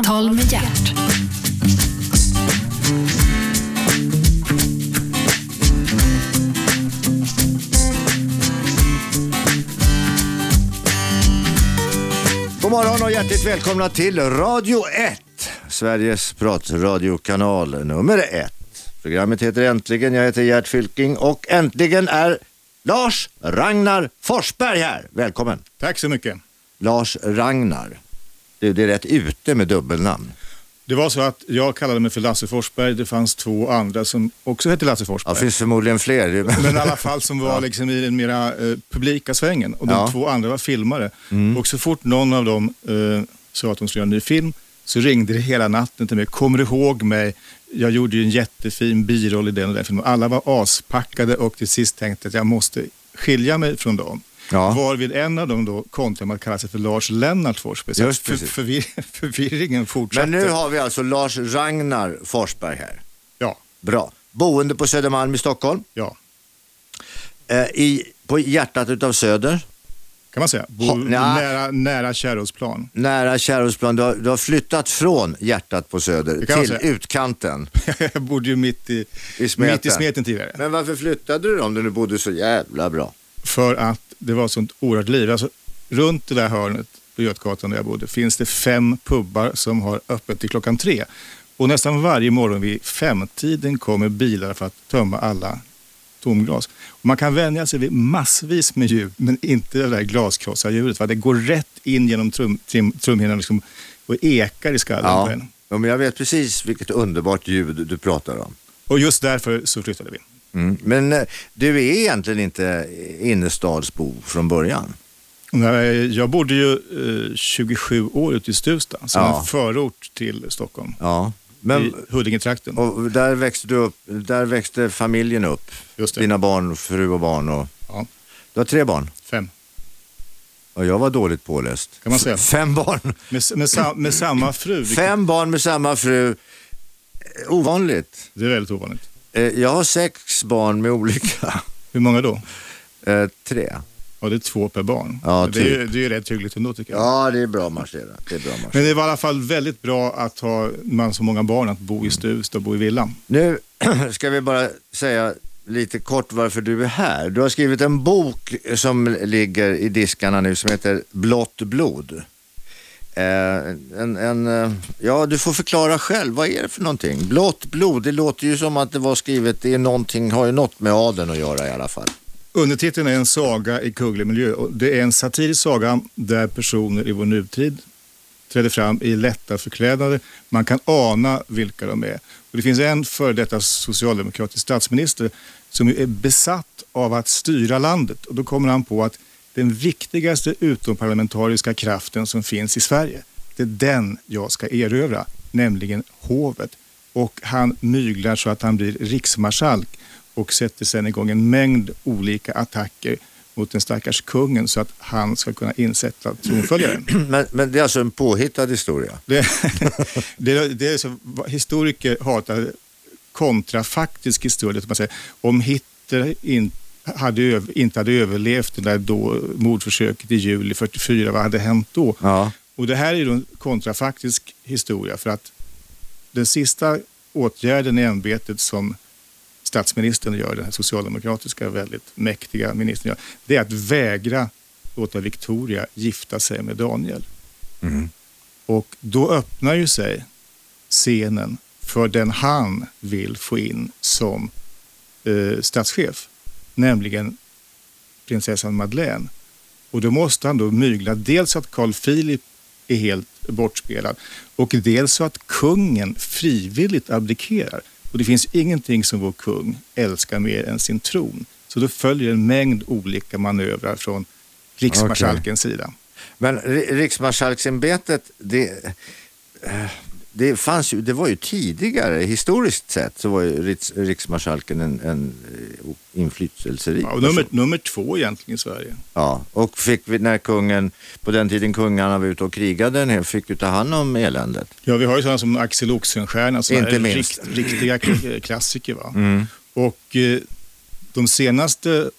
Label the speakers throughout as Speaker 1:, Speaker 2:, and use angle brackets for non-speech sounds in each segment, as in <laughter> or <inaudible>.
Speaker 1: Samtal med hjärt.
Speaker 2: God morgon och hjärtligt välkomna till Radio 1, Sveriges pratradiokanal nummer 1. Programmet heter Äntligen, jag heter Gert Fylking och äntligen är Lars Ragnar Forsberg här. Välkommen.
Speaker 3: Tack så mycket.
Speaker 2: Lars Ragnar. Du, det är rätt ute med dubbelnamn.
Speaker 3: Det var så att jag kallade mig för Lasse Forsberg. Det fanns två andra som också hette Lasse
Speaker 2: Ja,
Speaker 3: Forsberg.
Speaker 2: det finns förmodligen fler.
Speaker 3: Men i alla fall som var liksom i den mera eh, publika svängen. Och de
Speaker 2: Ja.
Speaker 3: två andra var filmare. Och så fort någon av dem eh, sa att de skulle göra en ny film så ringde det hela natten till mig. Kommer du ihåg mig? Jag gjorde ju en jättefin biroll i den och den filmen. Alla var aspackade och till sist tänkte att jag måste skilja mig från dem.
Speaker 2: Ja.
Speaker 3: Varvid en av dem då kontrade med att kalla sig för Lars Lennart Forsberg. Så
Speaker 2: Just
Speaker 3: för, förvir, <laughs> förvirringen fortsatte.
Speaker 2: Men nu har vi alltså Lars Ragnar Forsberg här.
Speaker 3: Ja,
Speaker 2: Bra. Boende på Södermalm i Stockholm.
Speaker 3: ja.
Speaker 2: Eh, i, på hjärtat utav Söder.
Speaker 3: Kan man säga. Bo, nära, nära Kärrholmsplan.
Speaker 2: Nära Kärrholmsplan. Du har, du har flyttat från hjärtat på Söder till utkanten. <laughs>
Speaker 3: jag bodde ju mitt i,
Speaker 2: I smeten.
Speaker 3: mitt i smeten tidigare.
Speaker 2: Men varför flyttade du då om du nu bodde så jävla bra?
Speaker 3: För att det var ett sånt oerhört liv. Alltså, runt det där hörnet på Götgatan där jag bodde finns det fem pubbar som har öppet till klockan tre. Och nästan varje morgon vid femtiden kommer bilar för att tömma alla tomglas. Och man kan vänja sig vid massvis med ljud, men inte det där glaskrossarljudet. Det går rätt in genom trum, trum, trumhinnan liksom, och ekar i skallen på
Speaker 2: Ja.
Speaker 3: en.
Speaker 2: ja, men jag vet precis vilket underbart ljud du pratar om.
Speaker 3: Och just därför så flyttade vi.
Speaker 2: Mm. Men eh, du är egentligen inte innerstadsbo från början.
Speaker 3: Nej, Jag bodde ju eh, 27 år ute i Stuvsta, som
Speaker 2: Ja.
Speaker 3: en förort till Stockholm.
Speaker 2: Ja. Men,
Speaker 3: I Huddingetrakten.
Speaker 2: och där växte du upp, där växte familjen upp.
Speaker 3: Just det.
Speaker 2: Dina barn, fru och barn och...
Speaker 3: Ja.
Speaker 2: Du har tre barn.
Speaker 3: Fem.
Speaker 2: Och jag var dåligt påläst.
Speaker 3: Kan man säga.
Speaker 2: Fem barn.
Speaker 3: Med, med, sa, med samma fru. vilket-
Speaker 2: Fem barn med samma fru. Ovanligt.
Speaker 3: Det är väldigt ovanligt.
Speaker 2: Eh, Jag har sex barn med olika. <laughs>
Speaker 3: Hur många då?
Speaker 2: Eh, tre.
Speaker 3: Ja, det är två per barn.
Speaker 2: Ja,
Speaker 3: det, är, ju-
Speaker 2: typ.
Speaker 3: det är rätt hyggligt ändå tycker jag.
Speaker 2: Ja, det är bra marscherat. Det är bra marscherat.
Speaker 3: Men det var i alla fall väldigt bra att ha man så många barn, att bo i Stuvsta och bo i villa.
Speaker 2: Nu <clears throat> ska vi bara säga lite kort varför du är här. Du har skrivit en bok som ligger i diskarna nu som heter Blått blod. Eh, en, en, eh, ja, du får förklara själv. Vad är det för någonting? Blått blod, det låter ju som att det var skrivet, det är någonting, har ju något med adeln att göra i alla fall.
Speaker 3: Undertiteln är en saga i kunglig miljö. Det är en satirisk saga där personer i vår nutid träder fram i lätta förklädnader. Man kan ana vilka de är. Och det finns en före detta socialdemokratisk statsminister som är besatt av att styra landet. Och då kommer han på att den viktigaste utomparlamentariska kraften som finns i Sverige, det är den jag ska erövra, nämligen hovet. Och han myglar så att han blir riksmarskalk och sätter sedan igång en mängd olika attacker mot den stackars kungen så att han ska kunna insätta tronföljaren. <clears throat>
Speaker 2: Men, men det är alltså en påhittad historia.
Speaker 3: Det, <laughs> det, det är så, historiker hatar kontrafaktisk historia. Man säger, om Hitler in, hade inte hade överlevt det där då, mordförsöket i juli 44, vad hade hänt då?
Speaker 2: Ja.
Speaker 3: Och det här är då en kontrafaktisk historia för att den sista åtgärden i ämbetet som statsministern gör, den socialdemokratiska väldigt mäktiga ministern gör, det är att vägra låta Victoria gifta sig med Daniel. Och då öppnar ju sig scenen för den han vill få in som eh, statschef, nämligen prinsessan Madeleine. Och då måste han då mygla dels att Carl Philip är helt bortspelad och dels så att kungen frivilligt abdikerar. Och det finns ingenting som vår kung älskar mer än sin tron. Så då följer en mängd olika manövrar från riksmarskalkens sida.
Speaker 2: Men ri- riksmarskalksämbetet, det, eh, det fanns ju, det var ju tidigare, historiskt sett, så var ju riks, riksmarskalken en, en eh, inflytelserik
Speaker 3: Ja, nummer, nummer två egentligen i Sverige.
Speaker 2: Ja, och fick vi, när kungen, på den tiden kungarna var ute och krigade, fick ju ta hand om eländet.
Speaker 3: Ja, vi har ju sådana som Axel Oxenstierna som
Speaker 2: Inte
Speaker 3: är
Speaker 2: minst.
Speaker 3: rikt, riktiga k- klassiker. Va?
Speaker 2: Mm.
Speaker 3: Och eh, de senaste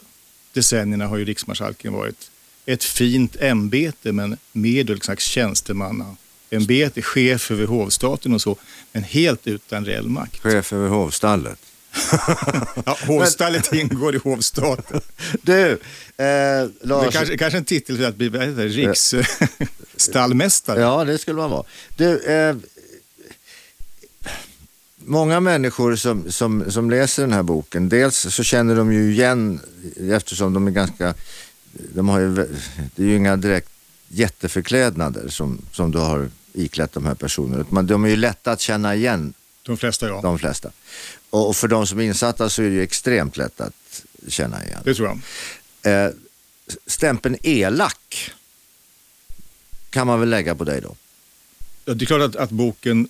Speaker 3: decennierna har ju riksmarskalken varit ett fint ämbete men med ett slags tjänstemanna ämbete, chef över hovstaten och så, men helt utan reell makt.
Speaker 2: Chef över hovstallet. <laughs>
Speaker 3: ja, hovstallet <laughs> ingår i hovstaten.
Speaker 2: Du, eh, Lars...
Speaker 3: Det kanske, kanske en titel för att bli riksstallmästare.
Speaker 2: ja, det skulle man vara. Du, eh, många människor som, som, som läser den här boken, dels så känner de ju igen, eftersom de är ganska, de har ju, det är ju inga direkt jätteförklädnader som, som du har iklätt de här personerna. De är ju lätta att känna igen.
Speaker 3: De flesta ja.
Speaker 2: De flesta. Och för de som är insatta så är det ju extremt lätt att känna igen.
Speaker 3: Det tror jag.
Speaker 2: Eh, stämpeln elak kan man väl lägga på dig då?
Speaker 3: Ja, det är klart att, att boken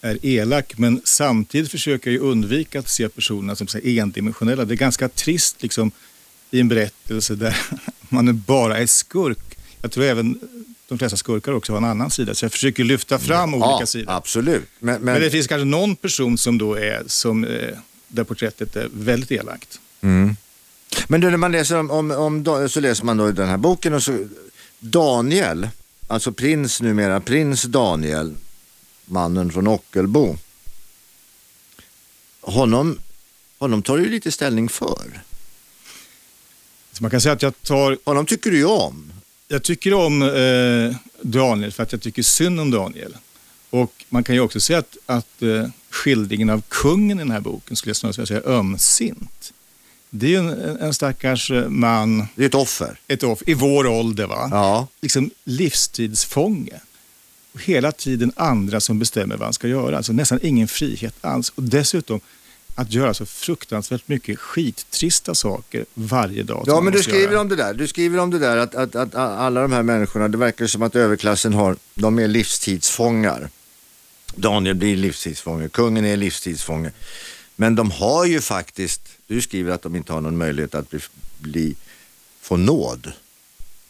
Speaker 3: är elak, men samtidigt försöker jag undvika att se personerna som så endimensionella. Det är ganska trist liksom, i en berättelse där <laughs> man bara är skurk. Jag tror även de flesta skurkar också har en annan sida, så jag försöker lyfta fram ja, olika sidor.
Speaker 2: Absolut.
Speaker 3: Men, men... men, det finns kanske någon person som då är, som, eh, där porträttet är väldigt elakt.
Speaker 2: Mm. Men du, när man läser om, om, om, så läser man då den här boken och så Daniel, alltså prins numera, prins Daniel, mannen från Ockelbo. Honom, honom tar du lite ställning för.
Speaker 3: Så man kan säga att jag tar...
Speaker 2: Honom tycker du ju om.
Speaker 3: Jag tycker om eh, Daniel för att jag tycker synd om Daniel. Och man kan ju också säga att, att eh, skildringen av kungen i den här boken skulle jag snarare säga ömsint. Det är ju en, en stackars eh, man.
Speaker 2: Det är ett offer.
Speaker 3: Ett offer, i vår ålder va?
Speaker 2: Ja.
Speaker 3: Liksom livstidsfånge hela tiden andra som bestämmer vad han ska göra. Alltså nästan ingen frihet alls. Och dessutom att göra så fruktansvärt mycket skittrista saker varje dag.
Speaker 2: Ja, men du skriver göra. om det där. Du skriver om det där att, att, att, alla de här människorna, det verkar som att överklassen har, de är livstidsfångar. Daniel blir livstidsfånge, kungen är livstidsfånge. Men de har ju faktiskt, du skriver att de inte har någon möjlighet att bli, bli få nåd.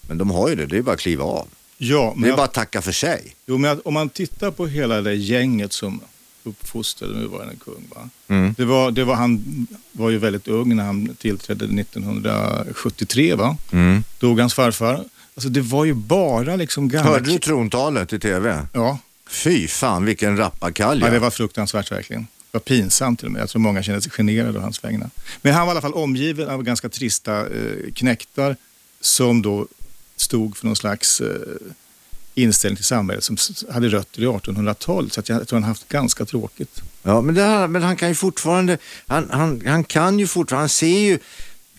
Speaker 2: Men de har ju det, det är bara att kliva av.
Speaker 3: Ja,
Speaker 2: men det är bara att tacka för sig.
Speaker 3: Jo, men om man tittar på hela det gänget som uppfostrade nuvarande kung. Va?
Speaker 2: Mm.
Speaker 3: Det var, det var, han var ju väldigt ung när han tillträdde 1973. Va?
Speaker 2: Mm.
Speaker 3: Dog hans farfar. Alltså det var ju bara liksom gamla...
Speaker 2: Hörde du trontalet i tv?
Speaker 3: Ja.
Speaker 2: Fy fan vilken rappakalja.
Speaker 3: Ja, det var fruktansvärt verkligen. Det var pinsamt till och med. Jag tror många kände sig generade av hans vägnar. Men han var i alla fall omgiven av ganska trista eh, knäktar som då stod för någon slags eh, inställning till samhället som hade rötter i 1800-talet. Så att jag tror han haft ganska tråkigt.
Speaker 2: Ja, men, här, men han kan ju fortfarande, han, han, han kan ju fortfarande, han ser ju,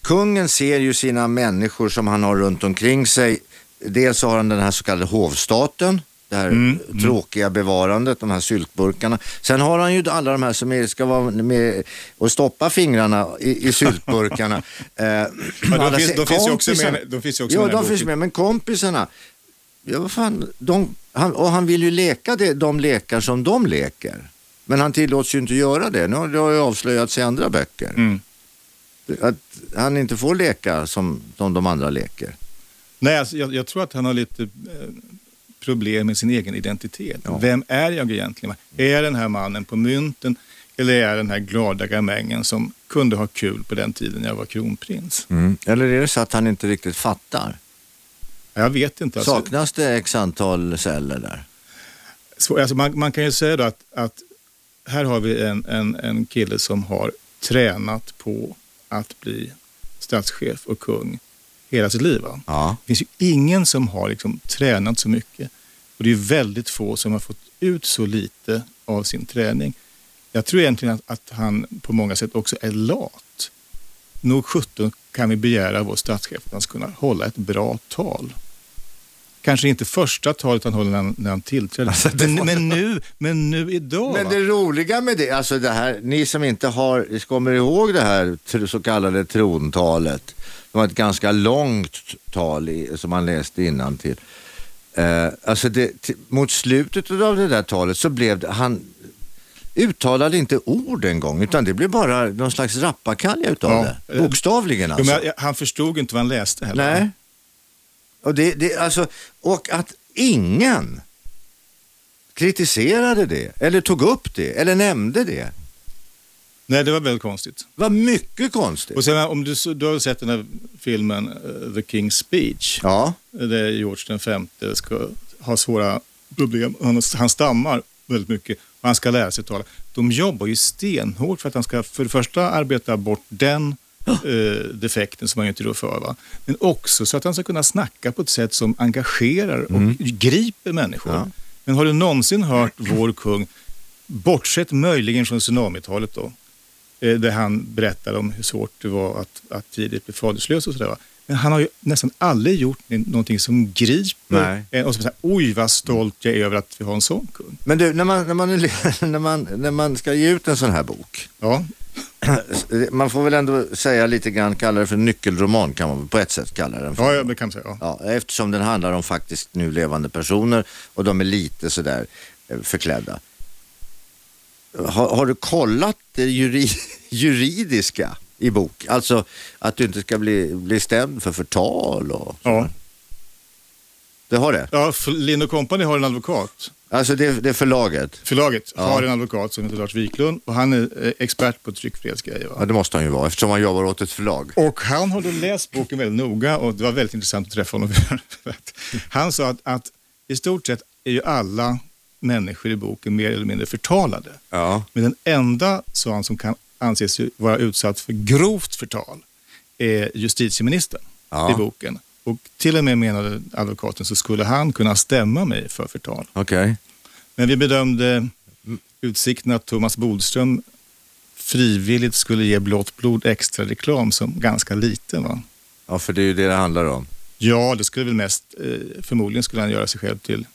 Speaker 2: kungen ser ju sina människor som han har runt omkring sig. Dels har han den här så kallade hovstaten, det här mm, mm. tråkiga bevarandet, de här syltburkarna. Sen har han ju alla de här som är, ska vara med och stoppa fingrarna i, i syltburkarna. <laughs>
Speaker 3: eh, ja, de, finns, de finns ju också med, de finns också
Speaker 2: ja,
Speaker 3: med
Speaker 2: de finns med, men kompisarna, ja, vad fan, de, han, och han vill ju leka det, de lekar som de leker. Men han tillåts ju inte göra det. Nu har det ju avslöjats i andra böcker.
Speaker 3: Mm.
Speaker 2: Att han inte får leka som, som de andra leker.
Speaker 3: Nej, alltså, jag, jag, tror att han har lite eh, problem med sin egen identitet. Ja. Vem är jag egentligen? Är jag den här mannen på mynten eller är jag den här glada gamängen som kunde ha kul på den tiden jag var kronprins?
Speaker 2: Mm. Eller är det så att han inte riktigt fattar?
Speaker 3: Jag vet inte. Alltså.
Speaker 2: Saknas det x antal celler där?
Speaker 3: Så, alltså man, man, kan ju säga att, att här har vi en, en, en kille som har tränat på att bli statschef och kung hela sitt liv.
Speaker 2: Ja.
Speaker 3: Det finns ju ingen som har liksom tränat så mycket. Och det är väldigt få som har fått ut så lite av sin träning. Jag tror egentligen att, att han på många sätt också är lat. Nog 17 kan vi begära av vår statschef att han ska kunna hålla ett bra tal. Kanske inte första talet han håller när han, när han tillträder. Alltså, men, men, nu, men nu idag.
Speaker 2: Men det roliga med det, alltså det här, ni som inte har, kommer ihåg det här så kallade trontalet. Det var ett ganska långt tal i, som man läste innan till. Eh, alltså det, mot slutet av det där talet så blev det, han uttalade inte ord en gång utan det blev bara någon slags rappakalja utav ja. det. Bokstavligen alltså.
Speaker 3: Ja, han förstod inte vad han läste heller.
Speaker 2: Nej. Och, det, det, alltså, och att ingen kritiserade det eller tog upp det eller nämnde det.
Speaker 3: Nej, det var väldigt konstigt.
Speaker 2: Det var mycket konstigt.
Speaker 3: Och sen om du, du har sett den här filmen uh, The King's Speech.
Speaker 2: Ja.
Speaker 3: Där George V ska ha svåra problem. Han, han stammar väldigt mycket och han ska lära sig tala. De jobbar ju stenhårt för att han ska för det första arbeta bort den eh, defekten som han inte rår för. Va? Men också så att han ska kunna snacka på ett sätt som engagerar och
Speaker 2: Mm.
Speaker 3: griper människor. Men har du någonsin hört vår kung, bortsett möjligen från tsunamitalet då, eh, där han berättar om hur svårt det var att, att tidigt bli faderslös och sådär. va? Men han har ju nästan aldrig gjort någonting som griper en och som säger oj vad stolt jag är över att vi har en sån kung.
Speaker 2: Men du, när man, när, man, är- <laughs> när, man, när man ska ge ut en sån här bok,
Speaker 3: Ja, <clears throat>
Speaker 2: man får väl ändå säga lite grann, kalla det för nyckelroman kan man på ett sätt kalla den för.
Speaker 3: ja, ja det kan man säga. Ja.
Speaker 2: Ja, eftersom den handlar om faktiskt nu levande personer och de är lite sådär eh, förklädda. Har, har du kollat det juri, <laughs> juridiska i bok? Alltså att du inte ska bli, bli stämd för förtal och
Speaker 3: Ja.
Speaker 2: Det har det?
Speaker 3: Ja, Lind Company har en advokat.
Speaker 2: Alltså det, det är förlaget?
Speaker 3: Förlaget
Speaker 2: Ja.
Speaker 3: har en advokat som heter Lars Wiklund och han är eh, expert på tryckfrihetsgrejer.
Speaker 2: Ja det måste han ju vara eftersom han jobbar åt ett förlag.
Speaker 3: Och han har då läst boken väldigt noga och det var väldigt intressant att träffa honom. <laughs> han sa att, att i stort sett är ju alla människor i boken mer eller mindre förtalade.
Speaker 2: Ja.
Speaker 3: Men den enda, sa han, som kan anses vara utsatt för grovt förtal är justitieministern
Speaker 2: Ja.
Speaker 3: i boken. Och till och med menade advokaten så skulle han kunna stämma mig för förtal.
Speaker 2: Okej.
Speaker 3: Men vi bedömde utsikten att Thomas Bodström frivilligt skulle ge blått blod extra reklam som ganska liten. Va?
Speaker 2: Ja för det är ju det det handlar om.
Speaker 3: Ja, det skulle väl mest, eh, förmodligen skulle han göra sig själv till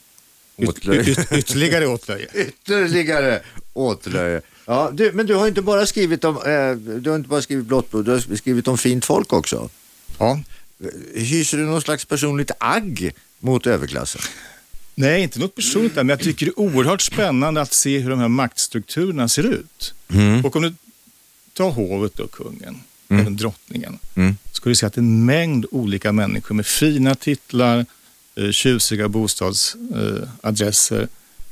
Speaker 3: yt,
Speaker 2: Åtlöje.
Speaker 3: yt, ytterligare åtlöje. <laughs>
Speaker 2: Ytterligare åtlöje. Ja, du, men du har inte bara skrivit om, eh, du har inte bara skrivit blått blod, du har skrivit om fint folk också.
Speaker 3: Ja.
Speaker 2: Hyser du någon slags personligt agg mot överklassen?
Speaker 3: Nej, inte något personligt men jag tycker det är oerhört spännande att se hur de här maktstrukturerna ser ut.
Speaker 2: Mm.
Speaker 3: Och om du tar hovet och kungen,
Speaker 2: Mm.
Speaker 3: även drottningen,
Speaker 2: Mm.
Speaker 3: ska du se att en mängd olika människor med fina titlar, eh, tjusiga bostadsadresser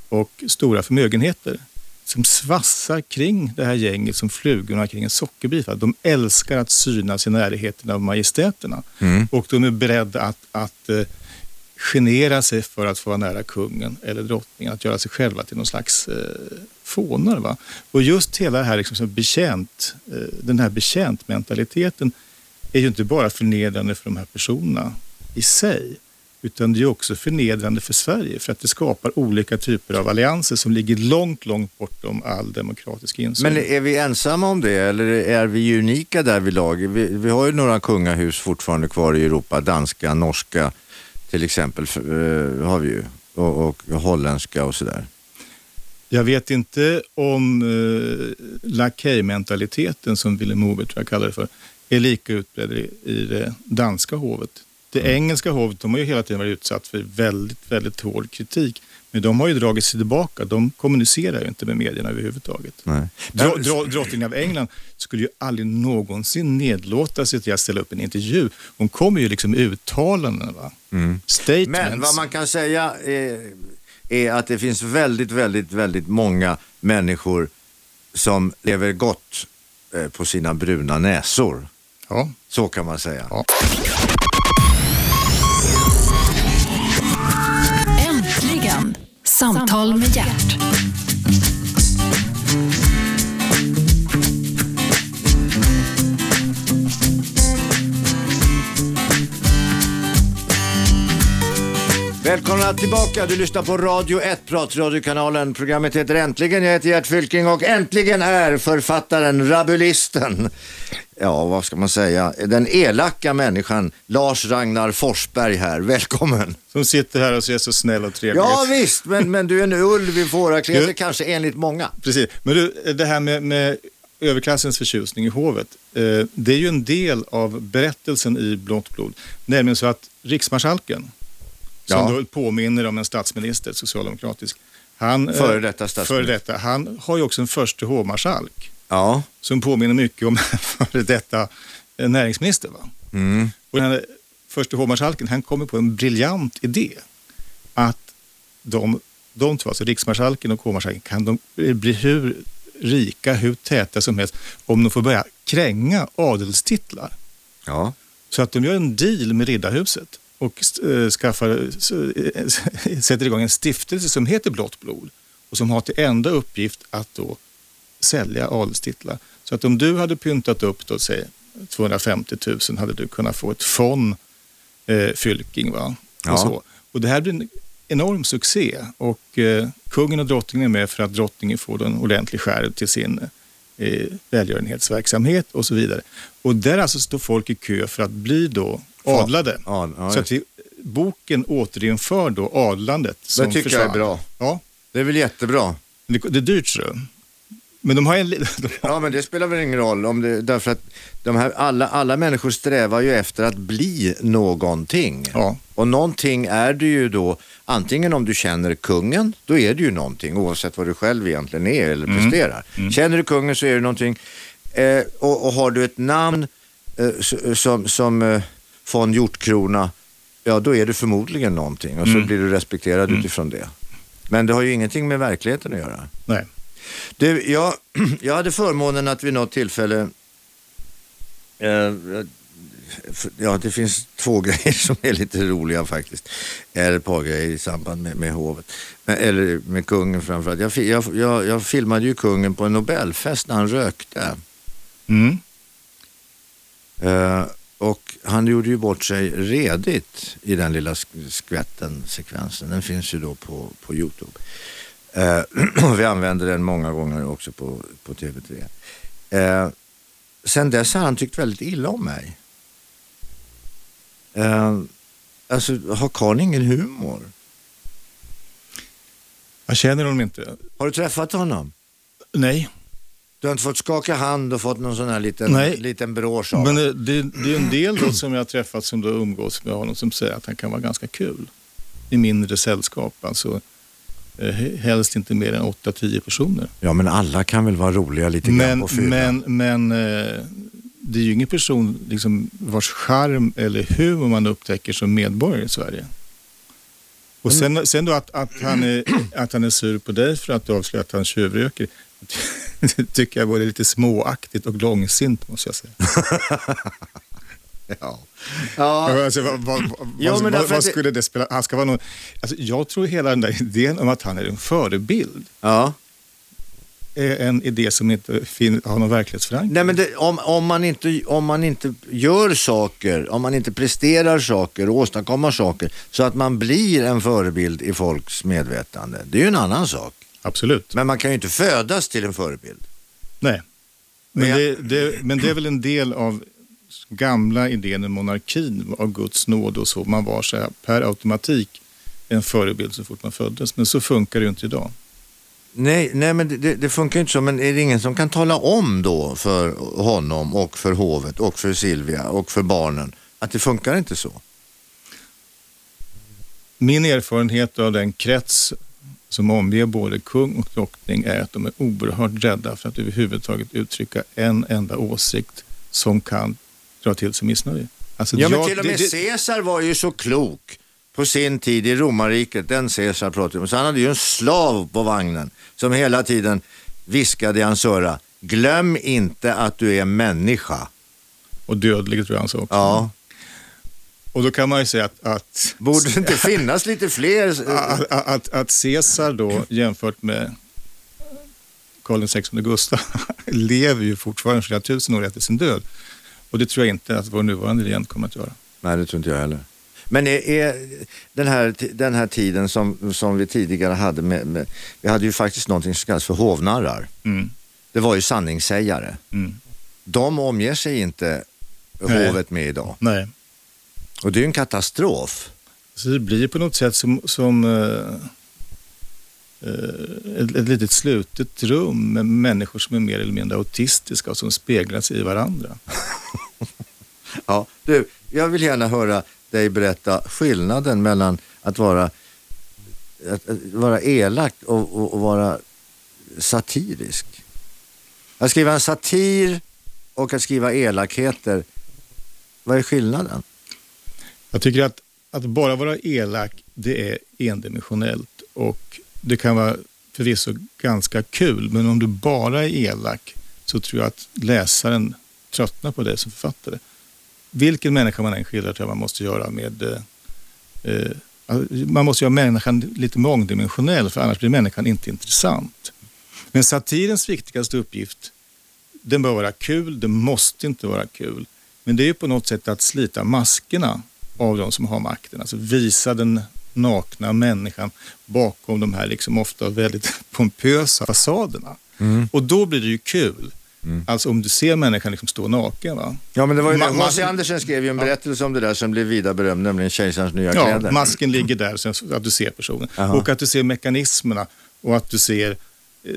Speaker 3: och stora förmögenheter som svassar kring det här gänget som flugorna kring en sockerbit. De älskar att synas i närheten av majestäterna
Speaker 2: Mm.
Speaker 3: och de är beredda att, att eh, genera sig för att få vara nära kungen eller drottningen, att göra sig själva till någon slags eh, fånar. Va? Och just hela det här liksom, som betjänt, eh, den här betjäntmentaliteten är ju inte bara förnedrande för de här personerna i sig, utan det är också förnedrande för Sverige för att det skapar olika typer av allianser som ligger långt, långt bortom all demokratisk insyn.
Speaker 2: Men är vi ensamma om det eller är vi unika där vid lag? Vi, vi har ju några kungahus fortfarande kvar i Europa, danska, norska till exempel eh, har vi ju och, och holländska och sådär.
Speaker 3: Jag vet inte om eh, lakejmentaliteten, som Willem Moberg tror jag kallar det för, är lika utbredd i, i det danska hovet. Det
Speaker 2: Mm.
Speaker 3: engelska hovet de har ju hela tiden varit utsatt för väldigt, väldigt hård kritik. Men de har ju dragit sig tillbaka. De kommunicerar ju inte med medierna överhuvudtaget.
Speaker 2: Nej.
Speaker 3: Dro, drottningen av England skulle ju aldrig någonsin nedlåta sig till att ställa upp en intervju. Hon kommer ju liksom med uttalanden. Va? Statements.
Speaker 2: Men vad man kan säga är, är att det finns väldigt, väldigt, väldigt många människor som lever gott eh, på sina bruna näsor.
Speaker 3: ja.
Speaker 2: Så kan man säga.
Speaker 3: Ja.
Speaker 1: Samtal med hjärt.
Speaker 2: Välkomna tillbaka, du lyssnar på Radio 1, pratradiokanalen. Programmet heter Äntligen, jag heter Gert Fylking och äntligen är författaren, rabulisten, ja vad ska man säga, den elaka människan Lars Ragnar Forsberg här. Välkommen!
Speaker 3: Som sitter här och ser så snäll och trevlig
Speaker 2: Ja visst, men, men du är en ulv i fårakläder kanske enligt många.
Speaker 3: Precis. Men du, det här med, med överklassens förtjusning i hovet. Eh, det är ju en del av berättelsen i Blått blod. Nämligen så att riksmarskalken, som
Speaker 2: Ja.
Speaker 3: då påminner om en statsminister, socialdemokratisk. Han, eh,
Speaker 2: Före detta statsminister.
Speaker 3: Före detta. Han har ju också en förste hovmarskalk
Speaker 2: Ja.
Speaker 3: som påminner mycket om <laughs> före detta eh, näringsminister. Va?
Speaker 2: Mm.
Speaker 3: Och den här förste hovmarskalken, han kommer på en briljant idé. Att de, de två, alltså riksmarskalken och hovmarskalken, kan de bli hur rika, hur täta som helst om de får börja kränga adelstitlar.
Speaker 2: Ja.
Speaker 3: Så att de gör en deal med Riddarhuset. Och eh, skaffar, eh, <laughs> sätter igång en stiftelse som heter Blått blod och som har till enda uppgift att då sälja adelstitlar. Så att om du hade pyntat upp då, säg 250 000 hade du kunnat få ett fond eh, Fylking. Va?
Speaker 2: Ja.
Speaker 3: Och, så. och det här blir en enorm succé och eh, kungen och drottningen är med för att drottningen får en ordentlig skär till sin eh, välgörenhetsverksamhet och så vidare. Och där alltså står folk i kö för att bli då adlade.
Speaker 2: Ja, ja,
Speaker 3: så att vi, boken återinför då adlandet. som
Speaker 2: Det tycker jag
Speaker 3: försvann.
Speaker 2: är bra.
Speaker 3: Ja,
Speaker 2: Det är väl jättebra.
Speaker 3: det, det är dyrt så. Men de har en... <laughs> de har-
Speaker 2: Ja, men det spelar väl ingen roll om det, därför att de här, alla, alla människor strävar ju efter att bli någonting.
Speaker 3: Ja.
Speaker 2: Och någonting är du ju då, antingen om du känner kungen, då är du ju någonting oavsett vad du själv egentligen är eller presterar. Känner du kungen så är du någonting. Eh, och, och har du ett namn eh, som, som eh, von Hjortkrona, ja då är du förmodligen någonting och så blir du respekterad utifrån det. Men det har ju ingenting med verkligheten att göra.
Speaker 3: Nej.
Speaker 2: Du, jag, <clears throat> jag hade förmånen att vid något tillfälle, eh, ja det finns två <laughs> grejer som är lite roliga faktiskt, eller ett par grejer i samband med, med hovet, Men- eller med kungen framförallt. Jag, jag, jag, jag filmade ju kungen på en Nobelfest när han rökte.
Speaker 3: Mm.
Speaker 2: Eh, och han gjorde ju bort sig redigt i den lilla sk- skvätten sekvensen. Den finns ju då på, på Youtube. Eh, <clears throat> vi använder den många gånger också på, på TV3. Eh, sen dess har han tyckt väldigt illa om mig. Eh, alltså, har karln ingen humor?
Speaker 3: Jag känner honom inte.
Speaker 2: Har du träffat honom?
Speaker 3: Nej,
Speaker 2: Du har inte fått skaka hand och fått någon sån här liten,
Speaker 3: Nej.
Speaker 2: liten brosch av
Speaker 3: men det, det, det är en del då som jag har träffat som då umgås med honom som säger att han kan vara ganska kul i mindre sällskap. Alltså eh, helst inte mer än 8-10 personer.
Speaker 2: Ja, men alla kan väl vara roliga lite grann
Speaker 3: Men,
Speaker 2: på fyllan?
Speaker 3: men, men eh, det är ju ingen person liksom, vars charm eller humor man upptäcker som medborgare i Sverige. Och sen, sen då att, att, han är, att han är sur på dig för att du avslöjar att han tjuvröker. <laughs> Tycker jag var lite småaktigt och långsint måste jag säga. <laughs>
Speaker 2: Ja. Ja,
Speaker 3: Alltså, vad, vad,
Speaker 2: men
Speaker 3: vad, vad skulle det spela? Han ska vara någon, alltså, jag tror hela den där idén om att han är en förebild
Speaker 2: ja.
Speaker 3: är en idé som inte fin, har någon verklighetsförankring.
Speaker 2: Nej, men det, om, om, man inte, om man inte gör saker, om man inte presterar saker och åstadkommer saker så att man blir en förebild i folks medvetande. Det är ju en annan sak.
Speaker 3: Absolut.
Speaker 2: Men man kan ju inte födas till en förebild.
Speaker 3: Nej. Men,
Speaker 2: Men
Speaker 3: det, det, men det är väl en del av gamla idén med monarkin, av Guds nåd och så. Man var så här, per automatik en förebild så fort man föddes. Men så funkar det ju inte idag.
Speaker 2: Nej, nej men det- det, funkar inte så. Men är det ingen som kan tala om då för honom och för hovet och för Silvia och för barnen att det funkar inte så?
Speaker 3: Min erfarenhet av den krets som omger både kung och drottning är att de är oerhört rädda för att överhuvudtaget uttrycka en enda åsikt som kan dra till sig missnöje. Alltså,
Speaker 2: Ja, men
Speaker 3: jag-
Speaker 2: till och med
Speaker 3: det-
Speaker 2: Caesar var ju så klok på sin tid i romarriket, den Caesar pratar vi om. Så han hade ju en slav på vagnen som hela tiden viskade i hans öra, glöm inte att du är människa.
Speaker 3: Och dödlig tror jag han sa också.
Speaker 2: Ja,
Speaker 3: Och då kan man ju säga att, att
Speaker 2: borde det inte finnas lite fler? <laughs>
Speaker 3: att, att, att Caesar då jämfört med Karl XVI Gustav <laughs> lever ju fortfarande flera tusen år efter sin död. Och det tror jag inte att vår nuvarande regent kommer att göra.
Speaker 2: Nej, det tror inte jag heller. Men är, är den, här, den här tiden som, som vi tidigare hade med, med, vi hade ju faktiskt någonting som kallas för hovnarrar.
Speaker 3: Mm.
Speaker 2: Det var ju sanningssägare.
Speaker 3: Mm.
Speaker 2: De omger sig inte
Speaker 3: Nej.
Speaker 2: hovet med idag.
Speaker 3: Nej,
Speaker 2: Och det är ju en katastrof.
Speaker 3: så det blir på något sätt som, som eh, eh, ett, ett litet slutet rum med människor som är mer eller mindre autistiska och som speglar sig i varandra. <laughs>
Speaker 2: Ja, du, jag vill gärna höra dig berätta skillnaden mellan att vara, att, att vara elak och, och, och vara satirisk. Att skriva en satir och att skriva elakheter, vad är skillnaden?
Speaker 3: Jag tycker att, att bara vara elak, det är endimensionellt och det kan vara förvisso ganska kul, men om du bara är elak så tror jag att läsaren tröttnar på dig som författare. Vilken människa man än skildrar tror jag man måste göra med, eh, eh man måste göra människan lite mångdimensionell för annars blir människan inte intressant. Men satirens viktigaste uppgift, den bör vara kul, den måste inte vara kul. Men det är ju på något sätt att slita maskerna av de som har makten. Alltså visa den nakna människan bakom de här liksom ofta väldigt <laughs> pompösa fasaderna. Mm. Och då blir det ju kul. Mm. Alltså om du ser människan liksom stå naken. Va?
Speaker 2: Ja, men det var ju Ma- H.C. Andersen skrev ju en berättelse ja. om det där som blev vida berömd, nämligen Kejsarens nya
Speaker 3: ja,
Speaker 2: kläder.
Speaker 3: masken <clears throat> ligger där så att du ser personen. Aha. Och att du ser mekanismerna och att du ser eh,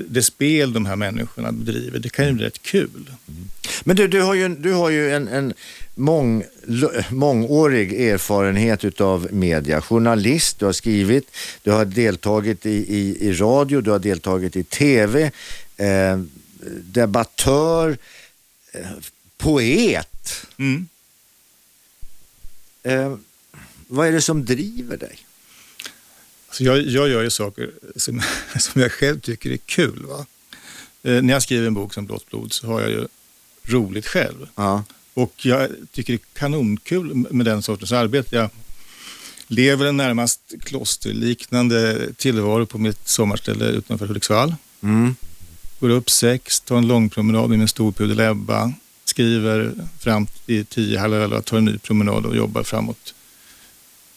Speaker 3: det spel de här människorna bedriver. Det kan ju bli rätt kul. Mm.
Speaker 2: Men du, du har ju, du har ju en, en mång, mångårig erfarenhet av media. Journalist, du har skrivit, du har deltagit i, i, i radio, du har deltagit i tv. Eh, debattör, eh, poet. Mm. Eh, vad är det som driver dig?
Speaker 3: Alltså jag, jag gör ju saker som, <laughs> som jag själv tycker är kul. Va? Eh, när jag skriver en bok som Blått blod så har jag ju roligt själv. Ja. Och jag tycker det är kanonkul med den sortens arbete. Jag lever en närmast klosterliknande tillvaro på mitt sommarställe utanför Hudiksvall. Mm. Går upp sex, tar en lång promenad med min storpudel Ebba, skriver fram till tio, halv elva, tar en ny promenad och jobbar framåt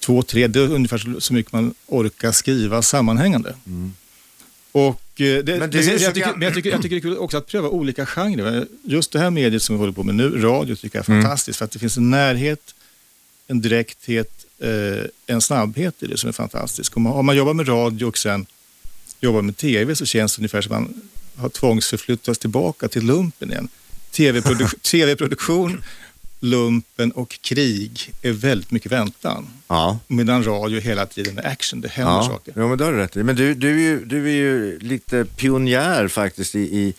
Speaker 3: två, tre. Det är ungefär så mycket man orkar skriva sammanhängande. Mm. Och det, men, det jag, jag, tycker, men jag, tycker, jag tycker det är kul också att pröva olika genrer. Just det här mediet som vi håller på med nu, radio, tycker jag är mm. fantastiskt. För att det finns en närhet, en direkthet, eh, en snabbhet i det som är fantastisk. Om man, om man jobbar med radio och sen jobbar med tv så känns det ungefär som man har tvångsförflyttats tillbaka till lumpen igen. TV-produktion, <laughs> lumpen och krig är väldigt mycket väntan. Ja. Medan radio hela tiden är action, det händer ja. saker.
Speaker 2: Ja, men det har du rätt i. Men du, du, är ju, du är ju lite pionjär faktiskt i, i,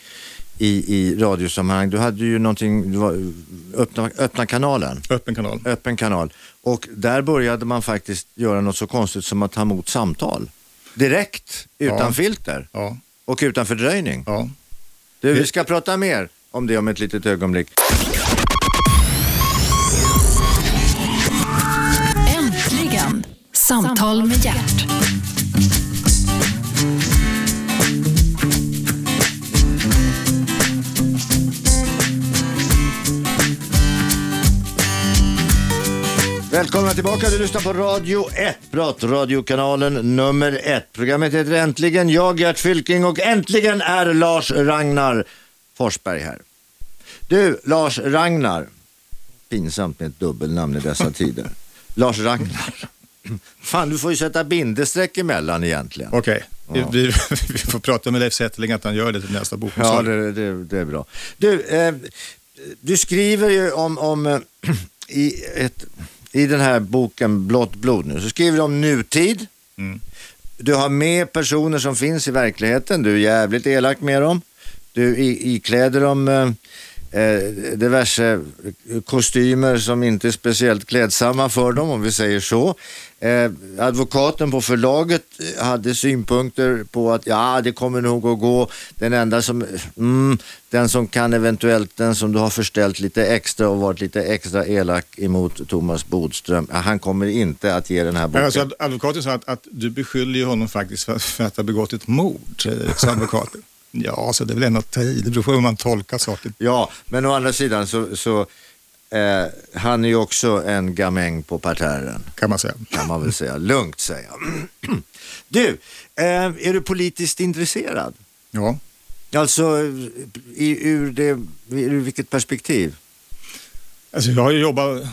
Speaker 2: i, i radiosammanhang. Du hade ju någonting, du var, öppna, öppna kanalen.
Speaker 3: Öppen kanal.
Speaker 2: Öppen kanal. Och där började man faktiskt göra något så konstigt som att ta emot samtal. Direkt, utan ja. filter. Ja. Och utan fördröjning. Ja. Du, vi ska prata mer om det om ett litet ögonblick.
Speaker 1: Samtal med hjärt.
Speaker 2: Välkomna tillbaka, du lyssnar på Radio 1, pratradiokanalen nummer 1. Programmet heter Äntligen, jag Gert Fylking och äntligen är Lars Ragnar Forsberg här. Du, Lars Ragnar, pinsamt med ett dubbelnamn i dessa tider. <laughs> Lars Ragnar. <clears throat> Fan, du får ju sätta bindestreck emellan egentligen.
Speaker 3: Okej, okay. ja. vi, <laughs> vi, får prata med Leif Zetterling att han gör det till nästa bok.
Speaker 2: Ja, det, det, det, är bra. Du, eh, du skriver ju om, om eh, <clears throat> i ett i den här boken Blått blod nu så skriver du om nutid. Mm. Du har med personer som finns i verkligheten. Du är jävligt elak med dem. Du ikläder dem eh, eh, Eh, diverse kostymer som inte är speciellt klädsamma för dem om vi säger så. Eh, advokaten på förlaget hade synpunkter på att ja, det kommer nog att gå. Den enda som, mm, den som kan eventuellt, den som du har förställt lite extra och varit lite extra elak emot Thomas Bodström, han kommer inte att ge den här boken.
Speaker 3: Alltså, advokaten sa att, att du beskyller honom faktiskt för, för att ha begått ett mord, sa advokaten. Ja, så det är väl ändå att ta i. Det beror på hur man tolkar saker.
Speaker 2: Ja, men å andra sidan så, så eh, han är ju också en gamäng på parterren.
Speaker 3: Kan man säga.
Speaker 2: Kan man väl säga. Lugnt säga. <clears throat> du, eh, är du politiskt intresserad?
Speaker 3: Ja.
Speaker 2: Alltså, i, ur, det, ur vilket perspektiv?
Speaker 3: Alltså jag har ju jobbat,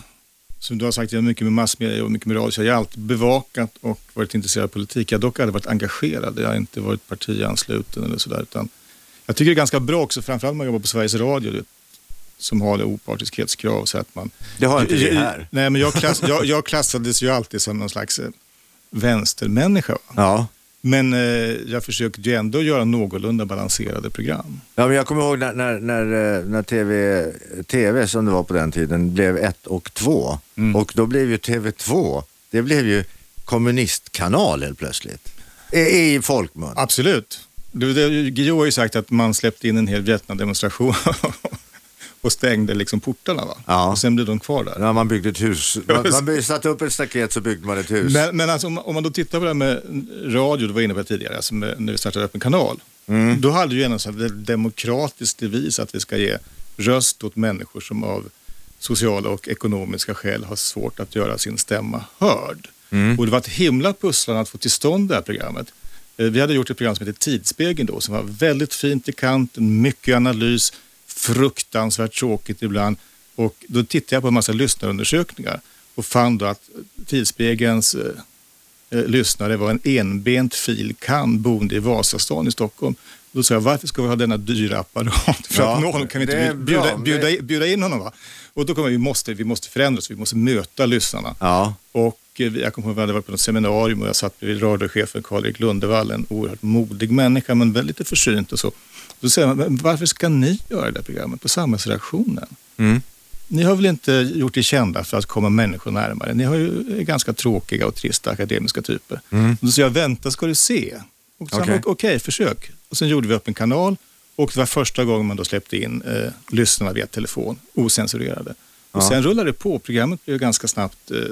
Speaker 3: som du har sagt, mycket med massmedia och mycket med radio. Så jag har alltid bevakat och varit intresserad av politik. Jag har dock aldrig varit engagerad. Jag har inte varit partiansluten eller sådär. jag tycker det är ganska bra också, framförallt när man jobbar på Sveriges Radio som har det opartiskhetskrav. Så att man,
Speaker 2: det har inte vi här.
Speaker 3: Nej, men jag, klass, jag, jag klassades ju alltid som någon slags eh, vänstermänniska. Ja. Men eh, jag försökte ju ändå göra någorlunda balanserade program.
Speaker 2: Ja, men jag kommer ihåg när, när, när, eh, när TV, TV, som det var på den tiden, blev ett och två. Mm. Och då blev ju TV2, det blev ju kommunistkanal helt plötsligt. I, i folkmun.
Speaker 3: Absolut. Guillou har ju sagt att man släppte in en hel Vietnamdemonstration <laughs> och stängde liksom portarna. Va?
Speaker 2: Ja.
Speaker 3: Och sen blev de kvar där.
Speaker 2: Ja, man byggde ett hus. <laughs> Man, man satte upp ett staket så byggde man ett hus.
Speaker 3: Men, men alltså, om, man- om man då tittar på det här med radio, du var inne på det tidigare, alltså med, när vi startade Öppen kanal.
Speaker 2: Mm.
Speaker 3: Då hade ju en sån här demokratiskt devis att vi ska ge röst åt människor som av sociala och ekonomiska skäl har svårt att göra sin stämma hörd.
Speaker 2: Mm.
Speaker 3: Och det var ett himla pusslande att få till stånd det här programmet. Eh, Vi hade gjort ett program som heter Tidsspegeln då, som var väldigt fint i kanten, mycket analys, fruktansvärt tråkigt ibland. Och då tittade jag på en massa lyssnarundersökningar och fann då att Tidsspegelns eh, eh, lyssnare var en enbent filkan boende i Vasastan i Stockholm. Då sa jag, varför ska vi ha denna dyra apparat för
Speaker 2: Ja,
Speaker 3: att nå honom? Kan vi inte bjuda,
Speaker 2: bra.
Speaker 3: bjuda,
Speaker 2: Det-
Speaker 3: bjuda, in honom? Va? Och då kom jag, vi måste, vi måste förändras, vi måste möta lyssnarna.
Speaker 2: Ja.
Speaker 3: Och eh, jag kommer ihåg att vi hade varit på något seminarium och jag satt bredvid radiochefen Karl-Erik Lundevall, en oerhört modig människa men väldigt lite försynt och så. Då säger man, "Men varför ska ni göra det här programmet på samhällsreaktionen?
Speaker 2: Mm.
Speaker 3: Ni har väl inte gjort er kända för att komma människor närmare? Ni har ju är ganska tråkiga och trista akademiska typer.
Speaker 2: Mm.
Speaker 3: Då sa jag, vänta ska du se.
Speaker 2: Okej.
Speaker 3: Okej, försök. Och sen gjorde vi upp en kanal och det var första gången man då släppte in eh, lyssnarna via telefon, osensurerade. Och
Speaker 2: Ja.
Speaker 3: sen rullade det på. Programmet blev ganska snabbt, eh, i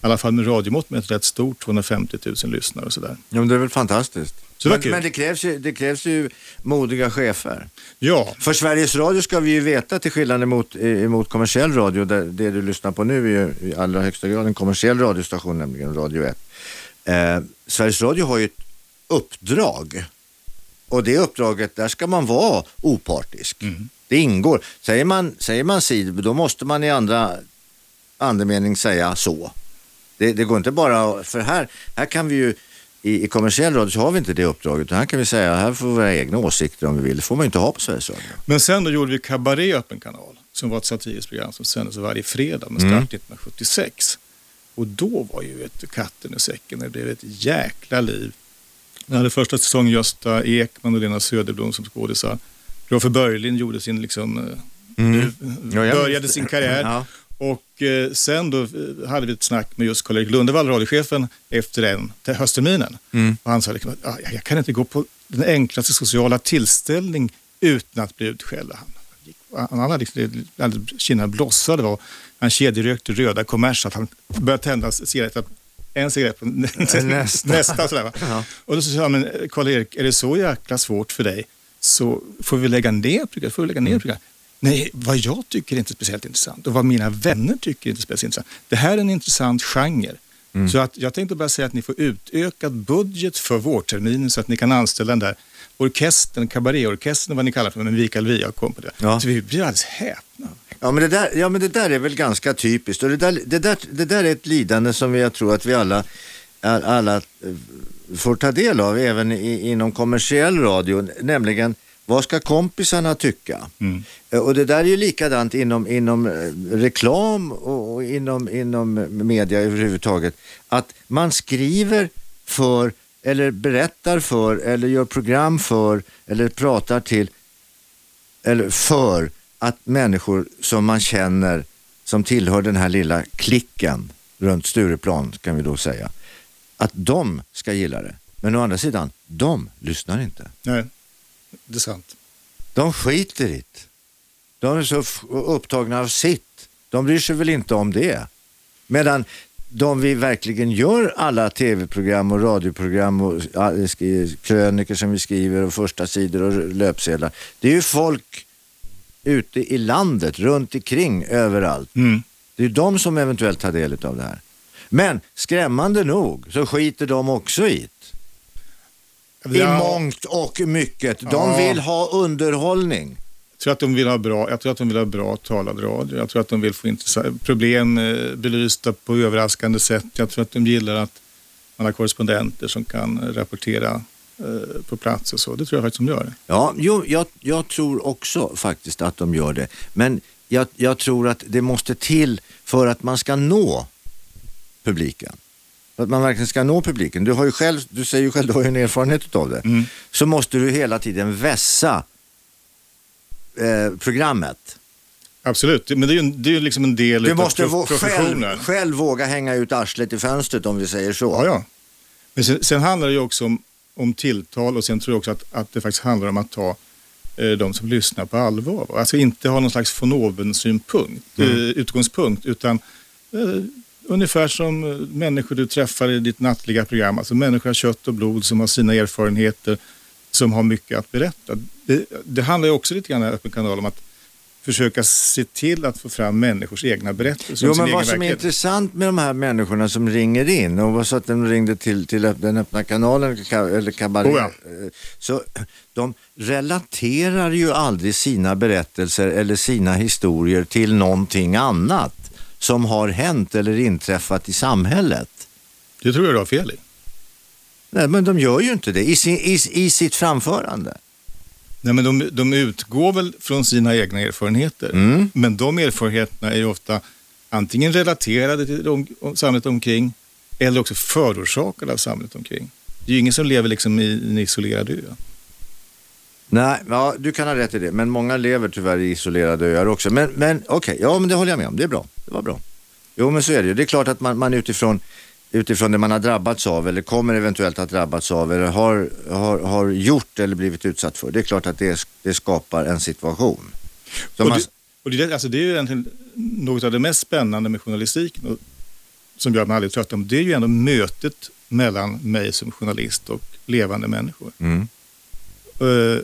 Speaker 3: alla fall med radiomått, med ett rätt stort, 250 000 lyssnare och sådär.
Speaker 2: ja, men det är väl fantastiskt.
Speaker 3: Så det
Speaker 2: men
Speaker 3: kul.
Speaker 2: men det, krävs ju, det krävs ju modiga chefer.
Speaker 3: Ja,
Speaker 2: För Sveriges Radio ska vi ju veta till skillnad emot, eh, emot kommersiell radio, där det du lyssnar på nu är ju i allra högsta grad en kommersiell radiostation, nämligen Radio 1. Eh, Sveriges Radio har ju ett uppdrag och det uppdraget, där ska man vara opartisk. Det ingår. Säger man, säger man si, då måste man i andra andemening säga så. Det, det går inte bara, för här, här kan vi ju i, i kommersiell radio så har vi inte det uppdraget. Här kan vi säga, här får vi våra egna åsikter om vi vill. Det får man inte ha på Sveriges Radio.
Speaker 3: men sen då gjorde vi Cabaret öppen kanal, som var ett satiriskt program som sändes varje fredag med
Speaker 2: Mm.
Speaker 3: start 1976. Och då var ju ett katten i säcken, det blev ett jäkla liv. Vi hade första säsongen Gösta Ekman och Lena Söderblom som skådisar. Roffe Börjlind gjorde sin, liksom, eh,
Speaker 2: Mm.
Speaker 3: började sin karriär. <laughs>
Speaker 2: Ja.
Speaker 3: Och eh, sen då eh, hade vi ett snack med just Karl-Erik Lundevall, radiochefen, efter den höstterminen.
Speaker 2: Mm.
Speaker 3: Och han sa liksom, att, "Ah, jag kan inte gå på den enklaste sociala tillställning utan att bli utskälld. Han, han hade liksom, kinderna blossade var han kedjerökte röda kommers att han började tända cigaretter. En cigarett på <laughs> nästa. nästa sådär?
Speaker 2: Ja.
Speaker 3: Och då sa han, men Karl-Erik, är det så jäkla svårt för dig så får vi lägga ner programmet. Får vi lägga ner programmet. Nej, vad jag tycker är inte speciellt intressant och vad mina vänner tycker är inte speciellt intressant. Det här är en intressant genre. Så att jag tänkte bara säga att ni får utökad budget för vårterminen så att ni kan anställa den där orkestern, kabaréorkestern, vad ni kallar för, med Mikael Wiehe och kompani.
Speaker 2: Ja.
Speaker 3: Så vi blir alldeles häpna.
Speaker 2: Ja men, det där, ja, men det där är väl ganska typiskt och det där, det där, det där är ett lidande som jag tror att vi alla, all- alla eh, får ta del av även i, inom kommersiell radio, nämligen vad ska kompisarna tycka?
Speaker 3: Mm.
Speaker 2: Eh, Och det där är ju likadant inom, inom eh, reklam och, och inom, inom media överhuvudtaget. Att man skriver för eller berättar för eller gör program för eller pratar till eller för att människor som man känner som tillhör den här lilla klicken runt Stureplan kan vi då säga, att de ska gilla det. Men å andra sidan, de lyssnar inte.
Speaker 3: Nej, det är sant.
Speaker 2: De skiter i det. De är så upptagna av sitt. De bryr sig väl inte om det. Medan de vi verkligen gör alla tv-program och radioprogram och krönikor som vi skriver och första sidor och löpsedlar. Det är ju folk ute i landet, runt omkring, överallt.
Speaker 3: Mm.
Speaker 2: Det är de som eventuellt tar del av det här. Men skrämmande nog så skiter de också i det. I mångt och mycket. De vill ha underhållning.
Speaker 3: Tror att de vill ha bra, jag tror att de vill ha bra talad radio. Jag tror att de vill få problem eh, belysta på överraskande sätt. Jag tror att de gillar att man har korrespondenter som kan rapportera eh, på plats och så. Det tror jag faktiskt de gör.
Speaker 2: Ja, jo, jag, jag tror också faktiskt att de gör det. Men jag, jag tror att det måste till för att man ska nå publiken. För att man verkligen ska nå publiken. Du, har ju själv, du säger ju själv, du har ju en erfarenhet av det.
Speaker 3: Mm.
Speaker 2: Så måste du hela tiden vässa eh, programmet.
Speaker 3: Absolut, men det är ju, det är ju liksom en del
Speaker 2: Du måste
Speaker 3: prof-
Speaker 2: vå-
Speaker 3: professionen.
Speaker 2: själv, själv våga hänga ut arslet i fönstret om vi säger så.
Speaker 3: Ja, ja. Men sen, sen handlar det ju också om, om tilltal och sen tror jag också att, att det faktiskt handlar om att ta eh, de som lyssnar på allvar. Alltså inte ha någon slags von oben-synpunkt, mm. eh, utgångspunkt, utan eh, ungefär som eh, människor du träffar i ditt nattliga program. Alltså människor av kött och blod som har sina erfarenheter, som har mycket att berätta. Det, det handlar ju också lite grann i Öppen kanal om att försöka se till att få fram människors egna berättelser.
Speaker 2: Jo, men vad som är intressant med de här människorna som ringer in och vad så att de ringde till, till den öppna kanalen eller kabaré. Oh ja. Eh, så de relaterar ju aldrig sina berättelser eller sina historier till någonting annat som har hänt eller inträffat i samhället.
Speaker 3: Det tror jag du har fel i.
Speaker 2: Nej, men de gör ju inte det i, sin, i, i sitt framförande.
Speaker 3: Nej, men de, de utgår väl från sina egna erfarenheter. Mm. Men de erfarenheterna är ju ofta antingen relaterade till de, samhället omkring eller också förorsakade av samhället omkring. Det är ju ingen som lever liksom i en isolerad ö.
Speaker 2: Nej, ja, du kan ha rätt i det. Men många lever tyvärr i isolerade öar också. Men, men okej, okay, ja men det håller jag med om. Det är bra. Det var bra. Jo men så är det ju. Det är klart att man, man utifrån utifrån det man har drabbats av eller kommer eventuellt att drabbats av eller har, har, har gjort eller blivit utsatt för. Det är klart att det, det skapar en situation.
Speaker 3: och man... det, och det, alltså det är ju egentligen något av det mest spännande med journalistiken som gör mig aldrig trött om. Det är ju ändå mötet mellan mig som journalist och levande människor. Mm. Uh,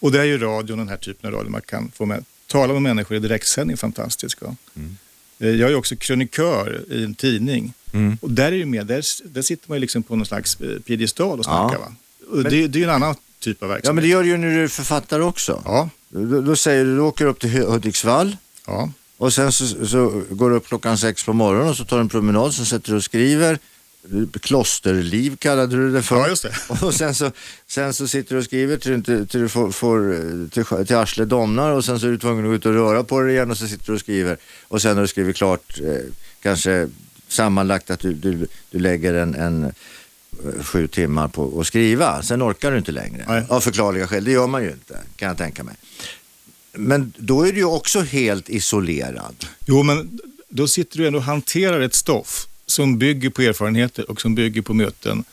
Speaker 3: och det är ju radion, den här typen av radio, man kan få med, tala med människor i direktsändning fantastiskt. Mm. Uh, jag är också krönikör i en tidning Mm. Och där är ju med, där, där sitter man ju liksom på någon slags eh, piedestal och snackar. Ja. Va? Och men, det, det är ju en annan typ av verksamhet.
Speaker 2: Ja, men det gör du ju när du är författare också. Ja. Då, då säger du, du åker upp till Hudiksvall. Ja. Och sen så, så, går du upp klockan sex på morgonen och så tar du en promenad, så sätter du och skriver. Klosterliv kallade du det för.
Speaker 3: Ja, just det. <laughs>
Speaker 2: Och sen så, sen så sitter du och skriver till, till, till du får, får, till, till arslet domnar och sen så är du tvungen att gå ut och röra på dig igen och så sitter du och skriver. Och sen när du skriver klart, eh, kanske sammanlagt att du, du, du lägger en, en eh, sju timmar på att skriva. Sen orkar du inte längre. Nej. Av förklarliga skäl. Det gör man ju inte, kan jag tänka mig. Men då är du ju också helt isolerad.
Speaker 3: Jo, men då sitter du ändå och hanterar ett stoff som bygger på erfarenheter och som bygger på möten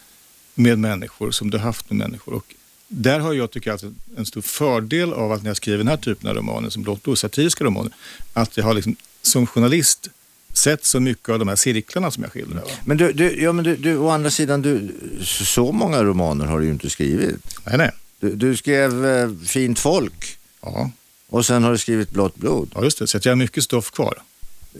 Speaker 3: med människor som du haft med människor. Och där har jag, tycker jag, en stor fördel av att när jag skriver den här typen av romaner, som blott satiriska romaner, att jag har liksom, som journalist sett så mycket av de här cirklarna som jag skildrar.
Speaker 2: Men du, du, ja, men du, du, å andra sidan, du, så många romaner har du ju inte skrivit.
Speaker 3: Nej, nej.
Speaker 2: Du, du skrev eh, Fint folk.
Speaker 3: Ja.
Speaker 2: Och sen har du skrivit Blått blod.
Speaker 3: Ja, just det. Så jag har mycket stoff kvar.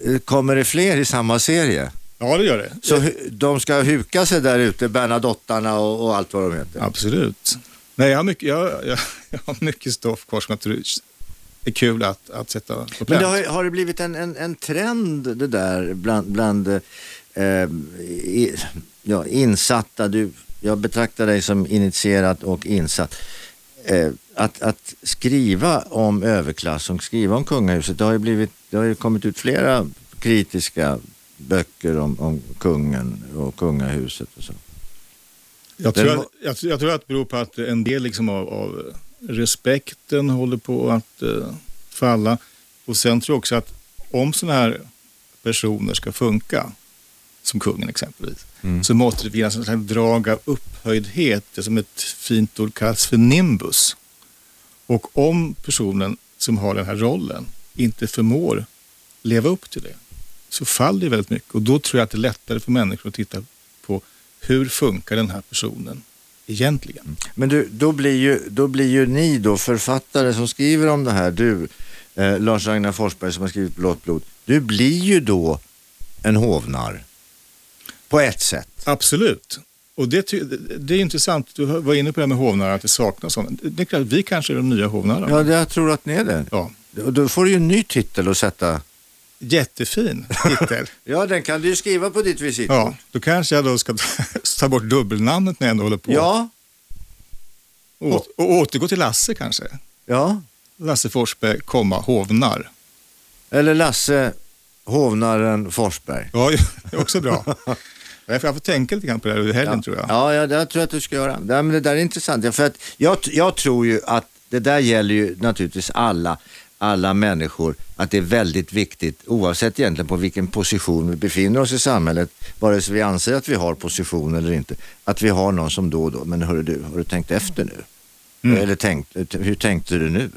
Speaker 2: Eh, kommer det fler i samma serie?
Speaker 3: Ja, det gör det.
Speaker 2: Så de ska huka sig där ute, Bernadottarna och, och allt vad de heter?
Speaker 3: Absolut. Nej, jag har mycket, jag, jag, jag har mycket stoff kvar som jag tror är kul att, att sätta på pränt.
Speaker 2: Men det har, har, det blivit en, en, en trend det där bland, bland eh, i, ja, insatta, du, jag betraktar dig som initierad och insatt. Eh, att, att skriva om överklass och skriva om kungahuset, det har ju, blivit, det har ju kommit ut flera kritiska böcker om, om kungen och kungahuset och så.
Speaker 3: Jag tror, att, jag, jag tror att det beror på att en del liksom av, av respekten håller på att uh, falla. Och sen tror jag också att om sådana här personer ska funka, som kungen exempelvis, mm. så måste det finnas en drag av upphöjdhet, det som ett fint ord kallas för nimbus. Och om personen som har den här rollen inte förmår leva upp till det, så faller det väldigt mycket. Och då tror jag att det är lättare för människor att titta på hur funkar den här personen egentligen. Mm.
Speaker 2: Men du, då blir, ju, då blir ju ni då författare som skriver om det här, du eh, Lars-Ragnar Forsberg som har skrivit Blått blod, du blir ju då en hovnar på ett sätt.
Speaker 3: Absolut. Och det, det är intressant, du var inne på det här med hovnar, att det saknas sådana. Det är klart, vi kanske är de nya hovnarna.
Speaker 2: Ja, jag tror att ni är det. Ja. Då får du ju en ny titel att sätta.
Speaker 3: Jättefin titel. <laughs>
Speaker 2: ja, den kan du skriva på ditt visitkort.
Speaker 3: Ja, då kanske jag då ska <laughs> ta bort dubbelnamnet när jag ändå håller på.
Speaker 2: Ja.
Speaker 3: Och, och återgå till Lasse kanske.
Speaker 2: Ja.
Speaker 3: Lasse Forsberg, komma, hovnar.
Speaker 2: Eller Lasse, hovnaren Forsberg.
Speaker 3: Ja, det är också bra. <laughs> Jag får tänka lite grann på det här under helgen
Speaker 2: ja.
Speaker 3: tror jag.
Speaker 2: Ja, ja, det tror jag att du ska göra. Det, men det där är intressant. Ja, för att jag, jag tror ju att det där gäller ju naturligtvis alla, alla människor, att det är väldigt viktigt, oavsett egentligen på vilken position vi befinner oss i samhället, vare sig vi anser att vi har position eller inte, att vi har någon som då och då, men hörru du, har du tänkt efter nu? Mm. Eller tänkt, hur tänkte du nu?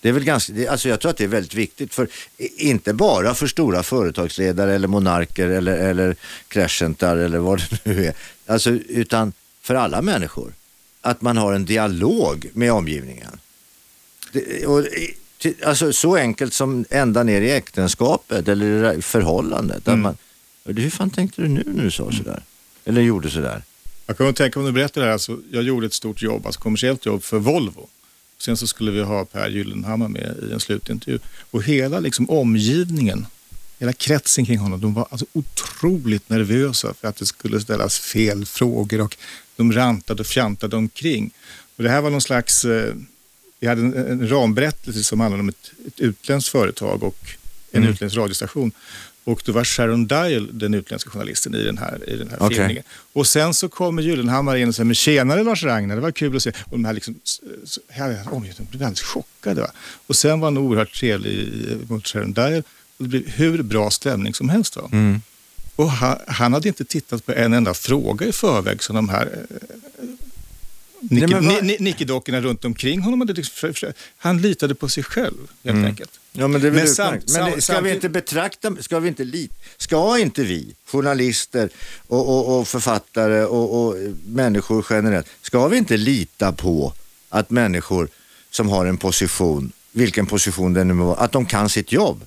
Speaker 2: Det är väl ganska, alltså jag tror att det är väldigt viktigt, för, inte bara för stora företagsledare eller monarker eller, eller crescentar eller vad det nu är, alltså, utan för alla människor. Att man har en dialog med omgivningen. Det, och, alltså, så enkelt som ända ner i äktenskapet eller i förhållandet. Mm. Man, hur fan tänkte du nu när du sa sådär? Eller gjorde sådär?
Speaker 3: Jag kan tänka om du berättar det här, alltså, jag gjorde ett stort jobb, alltså kommersiellt jobb för Volvo. Sen så skulle vi ha Per Gyllenhammar med i en slutintervju. Och hela liksom, omgivningen, hela kretsen kring honom, de var alltså otroligt nervösa för att det skulle ställas fel frågor och de rantade och fjantade omkring. Och det här var någon slags, eh, vi hade en, en ramberättelse som handlade om ett, ett utländskt företag och en mm. utländsk radiostation. Och då var Sharon Dial den utländska journalisten i den här, i den här okay. filmningen. Och sen så kommer Gyllenhammar in och säger, men tjenare Lars Ragnar, det var kul att se. Och de här liksom, här, oh, de blev alldeles chockade. Va? Och sen var han oerhört trevlig mot Sharon Dial. Och det blev hur bra stämning som helst. Va? Mm. Och han, han, hade inte tittat på en enda fråga i förväg som de här eh, Nicke-dockorna runt omkring honom. Hade liksom, han litade på sig själv helt mm. enkelt.
Speaker 2: Ja, men det är men samt, men ska vi inte betrakta, ska vi inte lit, ska inte vi, journalister och, och, och författare och, och, människor generellt, ska vi inte lita på att människor som har en position, vilken position det nu må vara, att de kan sitt jobb?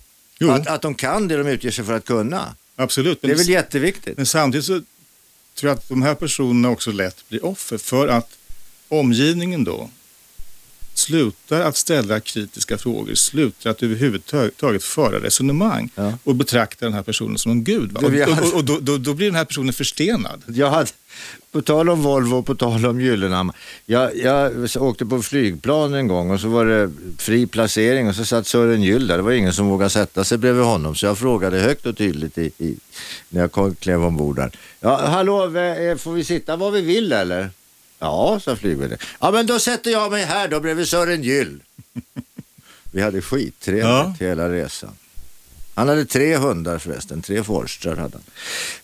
Speaker 2: Att, att de kan det de utger sig för att kunna?
Speaker 3: Absolut.
Speaker 2: Det är väl jätteviktigt?
Speaker 3: Men samtidigt så tror jag att de här personerna också lätt blir offer för att omgivningen då slutar att ställa kritiska frågor, slutar att överhuvudtaget föra resonemang ja. och betrakta den här personen som en gud. Och, och, och, då, då, då, blir den här personen förstenad.
Speaker 2: Jag hade, på tal om Volvo och på tal om Gyllenhammar. Jag, jag åkte på flygplan en gång och så var det fri placering och så satt Sören Gyll där. Det var ingen som vågade sätta sig bredvid honom så jag frågade högt och tydligt i, i, när jag klev ombord där. Ja, hallå, får vi sitta var vi vill eller? Ja, sa flygvärden. Ja, men då sätter jag mig här då bredvid Sören Gyll. Vi hade skittrevligt ja. hela resan. Han hade tre hundar förresten, tre forstrar hade han.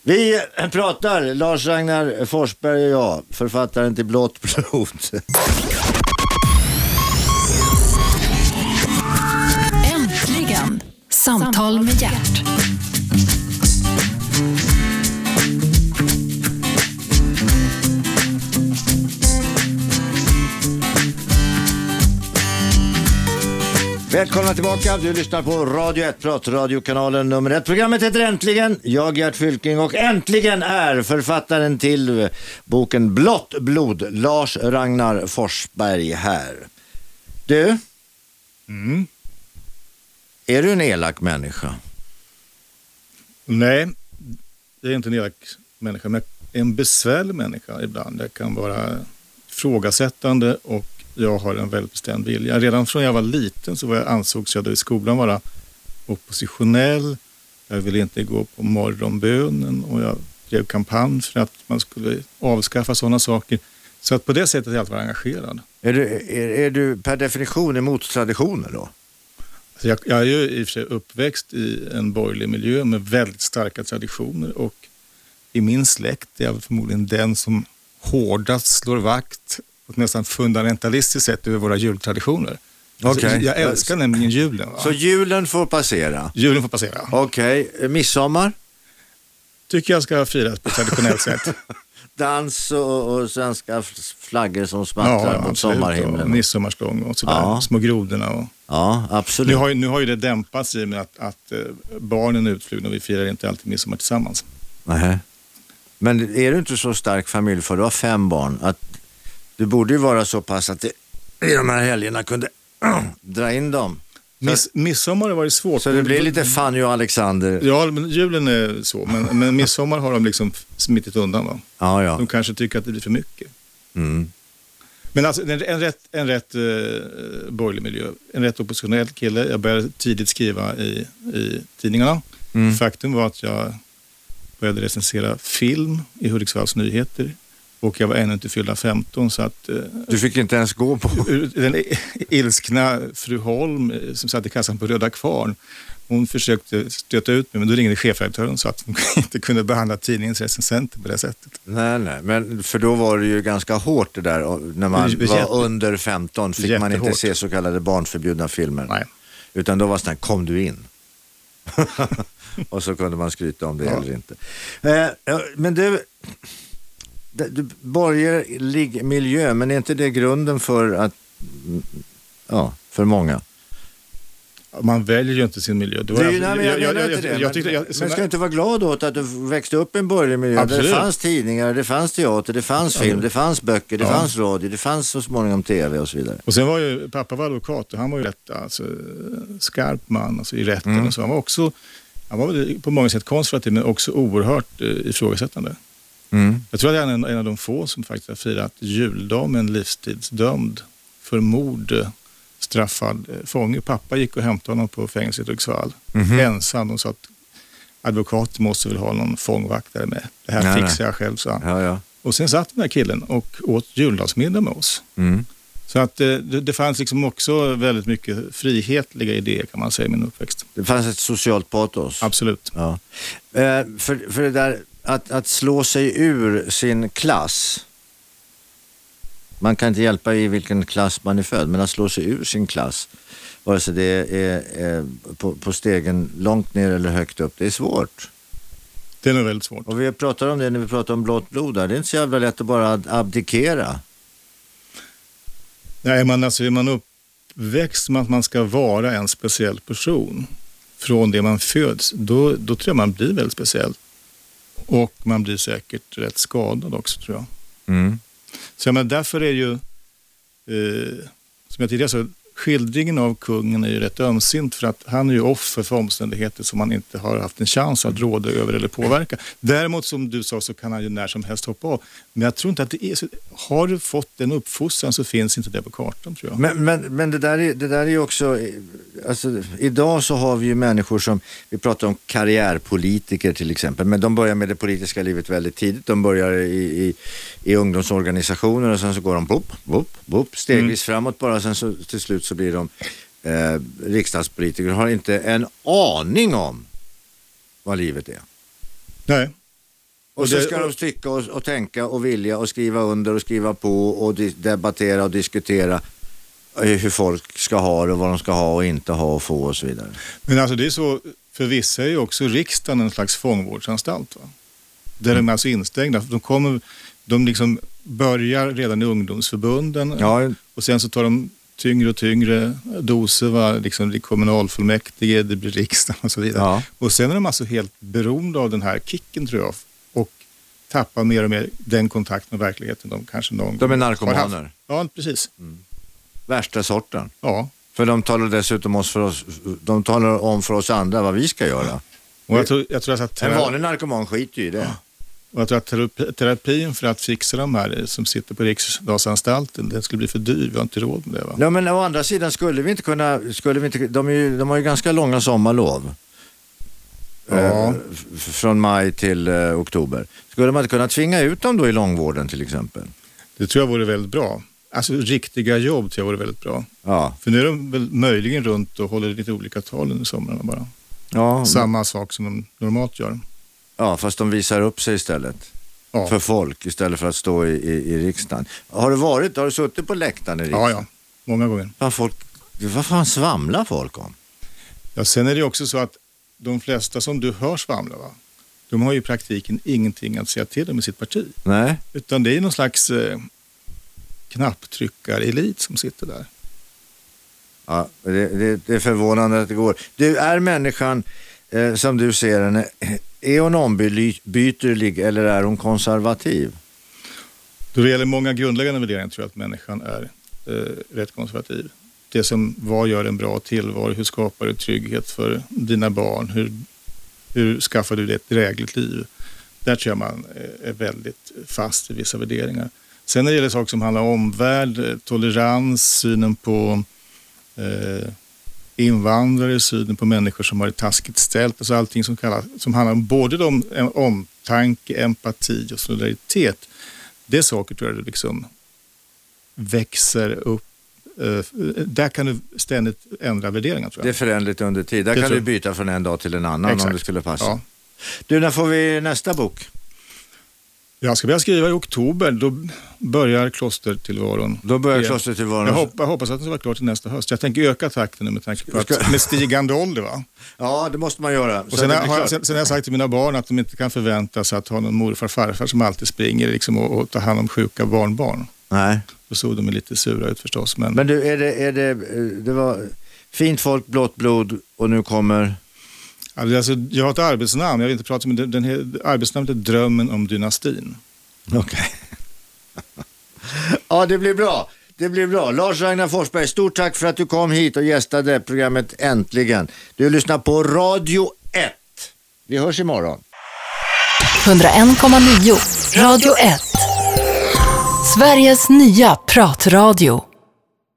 Speaker 2: Vi pratar, Lars-Ragnar Forsberg och jag, författaren till Blått blod.
Speaker 1: Äntligen, Samtal med hjärt.
Speaker 2: Välkomna tillbaka. Du lyssnar på Radio 1, pratradiokanalen nummer 1. Programmet heter Äntligen. Jag Gert Fylking och äntligen är författaren till boken Blått blod, Lars Ragnar Forsberg här. Du? Mm. Är du en elak människa?
Speaker 3: Nej, jag är inte en elak människa, men en besvärlig människa ibland. Jag kan vara ifrågasättande och jag har en väldigt bestämd vilja. Redan från jag var liten så var jag, ansågs jag då i skolan vara oppositionell. Jag ville inte gå på morgonbönen och jag drev kampanj för att man skulle avskaffa sådana saker. Så att på det sättet har jag alltid varit engagerad.
Speaker 2: Är du, är, är du per definition emot traditioner då?
Speaker 3: Alltså jag, jag är ju i och för sig uppväxt i en borgerlig miljö med väldigt starka traditioner och i min släkt är jag förmodligen den som hårdast slår vakt på ett nästan fundamentalistiskt sätt över våra jultraditioner. Alltså, okay. jag älskar nämligen julen. Va?
Speaker 2: Så julen får passera?
Speaker 3: Julen får passera.
Speaker 2: Okej, okay. midsommar?
Speaker 3: Tycker jag ska firas på traditionellt sätt. <laughs>
Speaker 2: Dans och, och, svenska flaggor som smattrar ja, mot sommarhimlen.
Speaker 3: Och midsommarstång och sådär. Ja. Små grodorna. Och...
Speaker 2: Ja, absolut.
Speaker 3: Nu har, ju, nu har ju det dämpats i och med att, att eh, barnen är utflugna och vi firar inte alltid midsommar tillsammans.
Speaker 2: Nej. Men är du inte så stark familj för du har fem barn att det borde ju vara så pass att det, <clears throat> i de här helgerna kunde <clears throat> dra in dem.
Speaker 3: Miss, midsommar har varit svårt.
Speaker 2: Så det blir lite Fanny och Alexander.
Speaker 3: Ja, men julen är så. Men, <laughs> men midsommar har de liksom smittit undan. Va?
Speaker 2: Ja, ja.
Speaker 3: De kanske tycker att det blir för mycket. Mm. Men alltså en, en rätt, en rätt eh, borgerlig miljö, en rätt oppositionell kille. Jag började tidigt skriva i, i tidningarna. Mm. Faktum var att jag började recensera film i Hudiksvalls Nyheter och jag var ännu inte fyllda 15 så att... Eh,
Speaker 2: du fick inte ens gå på... <laughs>
Speaker 3: Den ilskna fru Holm eh, som satt i kassan på Röda Kvarn, hon försökte stöta ut mig men då ringde chefredaktören och sa att hon <laughs> inte kunde behandla tidningens recensenter på det sättet.
Speaker 2: Nej, nej, men för då var det ju ganska hårt det där när man var Jätte... under 15 fick man inte se så kallade barnförbjudna filmer.
Speaker 3: Nej.
Speaker 2: Utan då var det sådär, kom du in? <laughs> och så kunde man skryta om det ja. eller inte. Eh, men du, borgerlig miljö, men är inte det grunden för att, ja, för många?
Speaker 3: Man väljer ju inte sin miljö.
Speaker 2: Det var det, nej, men jag, jag, jag, jag, jag, tyckte, jag, men ska du inte vara glad åt att du växte upp i en borgerlig miljö? Absolut. Där det fanns tidningar, det fanns teater, det fanns film, det fanns böcker, det ja. fanns radio, det fanns så småningom tv och så vidare.
Speaker 3: Och sen var ju, pappa var advokat och han var ju rätt alltså, skarp man alltså, i rätten mm. och så. Han var också, han var på många sätt konservativ men också oerhört eh, ifrågasättande. Mm. Jag tror att han är en, en av de få som faktiskt har firat juldag med en livstidsdömd för mord straffad eh, fånge. Pappa gick och hämtade honom på fängelset i Hudiksvall. Mm -hmm. Ensam. De sa att advokaten måste väl ha någon fångvaktare med. Det här nej, fixar jag själv, sa han.
Speaker 2: Ja, ja.
Speaker 3: Och sen satt den här killen och åt juldagsmiddag med oss. Mm. Så att eh, det, det, fanns liksom också väldigt mycket frihetliga idéer kan man säga i min uppväxt.
Speaker 2: Det fanns ett socialt patos?
Speaker 3: Absolut.
Speaker 2: Ja. Eh, för, för det där att, att slå sig ur sin klass man kan inte hjälpa i vilken klass man är född, men att slå sig ur sin klass, vare sig det är, är på, på, stegen långt ner eller högt upp, det är svårt.
Speaker 3: Det är väldigt svårt.
Speaker 2: Och vi pratar om det när vi pratar om blått blod där. Det är inte så jävla lätt att bara abdikera.
Speaker 3: Nej, man, alltså är man uppväxt med att man ska vara en speciell person från det man föds, då, då tror jag man blir väldigt speciell. Och man blir säkert rätt skadad också tror jag. Mm. Så jag menar, därför är ju, eh, som jag tidigare sa, skildringen av kungen är ju rätt ömsint för att han är ju offer för omständigheter som man inte har haft en chans att råda över eller påverka. Däremot som du sa så kan han ju när som helst hoppa av. Men jag tror inte att det är så. Har du fått den uppfostran så finns inte det på kartan tror jag.
Speaker 2: Men, men, men det, där är, det där är ju också, alltså, idag så har vi ju människor som, vi pratar om karriärpolitiker till exempel, men de börjar med det politiska livet väldigt tidigt. De börjar i, i, i ungdomsorganisationer och sen så går de boop, boop, boop, stegvis mm. framåt bara, sen så till slut så blir de eh, riksdagspolitiker har inte en aning om vad livet är.
Speaker 3: Nej.
Speaker 2: Och, och så ska de tycka och, och, tänka och vilja och skriva under och skriva på och debattera och diskutera hur folk ska ha det och vad de ska ha och inte ha och få och så vidare.
Speaker 3: Men alltså det är så, för vissa är ju också riksdagen en slags fångvårdsanstalt. Va? Där mm. de är alltså instängda. De, kommer, de liksom börjar redan i ungdomsförbunden ja. och sen så tar de tyngre och tyngre doser. Va? Liksom det kommunalfullmäktige, det blir riksdagen och så vidare. Ja. Och sen är de alltså helt beroende av den här kicken tror jag. Och tappar mer och mer den kontakt med verkligheten de kanske någon
Speaker 2: De är narkomaner?
Speaker 3: Ja, precis.
Speaker 2: Mm. Värsta sorten?
Speaker 3: Ja.
Speaker 2: För de talar dessutom oss för oss, de talar om för oss andra vad vi ska göra.
Speaker 3: Och jag tror, jag tror att
Speaker 2: en vanlig narkoman skiter ju i det. Ja.
Speaker 3: Och jag tror att terapin för att fixa de här som sitter på Riksdagsanstalten, den skulle bli för dyr. Vi har inte råd med det. Va?
Speaker 2: Ja, men å andra sidan skulle vi inte kunna, skulle vi inte, de, är ju, de har ju ganska långa sommarlov. Ja. Eh, från maj till eh, oktober. Skulle man inte kunna tvinga ut dem då i långvården till exempel?
Speaker 3: Det tror jag vore väldigt bra. Alltså riktiga jobb tror jag vore väldigt bra.
Speaker 2: Ja.
Speaker 3: För nu är de väl möjligen runt och håller lite olika tal under somrarna bara.
Speaker 2: Ja,
Speaker 3: Samma sak som de normalt gör.
Speaker 2: Ja, fast de visar upp sig istället. Ja. För folk istället för att stå i, i, i riksdagen. Har du varit, har du suttit på läktaren i riksdagen?
Speaker 3: Ja, ja. Många gånger.
Speaker 2: Vad, folk, vad fan svamlar folk om?
Speaker 3: Ja, sen är det också så att de flesta som du hör svamla, va? de har ju i praktiken ingenting att säga till om i sitt parti.
Speaker 2: Nej.
Speaker 3: Utan det är någon slags eh, knapptryckarelit som sitter där.
Speaker 2: Ja, det, det, det, är förvånande att det går. Du, är människan eh, som du ser henne eh, är hon ombytlig eller är hon konservativ?
Speaker 3: Då det gäller många grundläggande värderingar tror jag att människan är eh, rätt konservativ. Det som, vad gör en bra tillvaro? Hur skapar du trygghet för dina barn? Hur, hur skaffar du dig ett drägligt liv? Där tror jag man eh, är väldigt fast i vissa värderingar. Sen när det gäller saker som handlar om omvärld, eh, tolerans, synen på eh, invandrare, synen på människor som har det taskigt ställt. Alltså allting som, kallas, som handlar om både om omtanke, empati och solidaritet. det saker tror jag liksom växer upp. Eh, där kan du ständigt ändra värderingar tror
Speaker 2: Det är
Speaker 3: jag.
Speaker 2: föränderligt under tid. Där
Speaker 3: Det
Speaker 2: kan du
Speaker 3: jag.
Speaker 2: byta från en dag till en annan om
Speaker 3: Exakt.
Speaker 2: det skulle passa.
Speaker 3: Ja.
Speaker 2: Du, när får vi nästa bok?
Speaker 3: Jag ska börja skriva i oktober, då börjar klostertillvaron.
Speaker 2: Då börjar klostertillvaron.
Speaker 3: Jag, hopp, jag hoppas att den ska vara klar till nästa höst. Jag tänker öka takten nu med tanke på att med stigande ålder. Va? <laughs>
Speaker 2: Ja, det måste man göra.
Speaker 3: Och sen, har, jag, sen, sen har jag sagt till mina barn att de inte kan förvänta sig att ha någon morfar farfar som alltid springer liksom, och, och tar hand om sjuka barnbarn.
Speaker 2: Nej.
Speaker 3: Då såg de lite sura ut förstås. Men,
Speaker 2: Men du, är det, är det, det var fint folk, blått blod och nu kommer...
Speaker 3: alltså, jag har ett arbetsnamn, jag vill inte prata om den, den, he- arbetsnamnet är Drömmen om dynastin.
Speaker 2: Okej. ja, det blir bra. Det blir bra. Lars Ragnar Forsberg, stort tack för att du kom hit och gästade programmet Äntligen. Du lyssnar på Radio 1. Vi hörs imorgon.
Speaker 1: 101,9 Radio 1. Sveriges nya pratradio.